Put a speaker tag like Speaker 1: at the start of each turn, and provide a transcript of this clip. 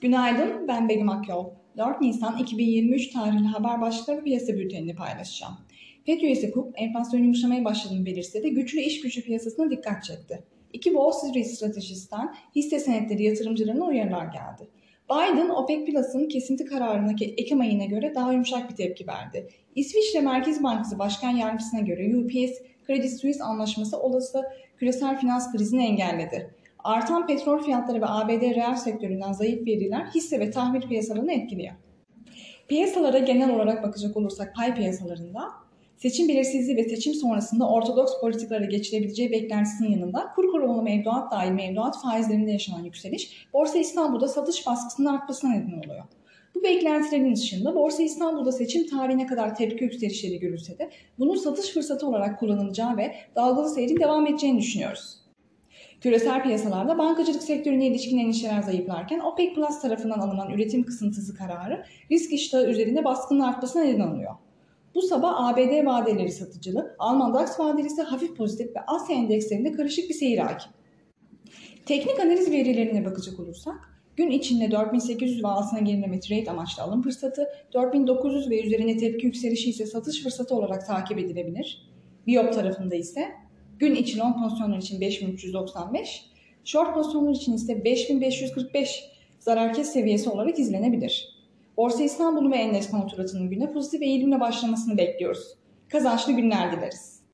Speaker 1: Günaydın, ben Begüm Akyol. 4 Nisan 2023 tarihli haber başlıkları piyasa bültenini paylaşacağım. FED üyesi Cook, enflasyon yumuşamaya başladığını belirse güçlü iş gücü piyasasına dikkat çekti. İki Wall Street stratejisten hisse senetleri yatırımcılarına uyarılar geldi. Biden, OPEC Plus'ın kesinti kararına Ekim ayına göre daha yumuşak bir tepki verdi. İsviçre Merkez Bankası Başkan Yardımcısına göre UPS, Credit Suisse anlaşması olası küresel finans krizini engelledi. Artan petrol fiyatları ve ABD reel sektöründen zayıf veriler hisse ve tahvil piyasalarını etkiliyor. Piyasalara genel olarak bakacak olursak pay piyasalarında seçim belirsizliği ve seçim sonrasında ortodoks politikalara geçilebileceği beklentisinin yanında kur korumalı mevduat dahil mevduat faizlerinde yaşanan yükseliş Borsa İstanbul'da satış baskısının artmasına neden oluyor. Bu beklentilerin dışında Borsa İstanbul'da seçim tarihine kadar tepki yükselişleri görülse de bunun satış fırsatı olarak kullanılacağı ve dalgalı seyrin devam edeceğini düşünüyoruz. Küresel piyasalarda bankacılık sektörüne ilişkin endişeler zayıflarken OPEC Plus tarafından alınan üretim kısıntısı kararı risk iştahı üzerinde baskının artmasına neden oluyor. Bu sabah ABD vadeleri satıcılı, Alman DAX vadeleri ise hafif pozitif ve Asya endekslerinde karışık bir seyir hakim. Teknik analiz verilerine bakacak olursak, gün içinde 4800 ve altına gerileme trade amaçlı alım fırsatı, 4900 ve üzerine tepki yükselişi ise satış fırsatı olarak takip edilebilir. Biyop tarafında ise Gün içi long pozisyonlar için 5395, short pozisyonlar için ise 5545 zarar kes seviyesi olarak izlenebilir. Borsa İstanbul ve endeks kontratının güne pozitif eğilimle başlamasını bekliyoruz. Kazançlı günler dileriz.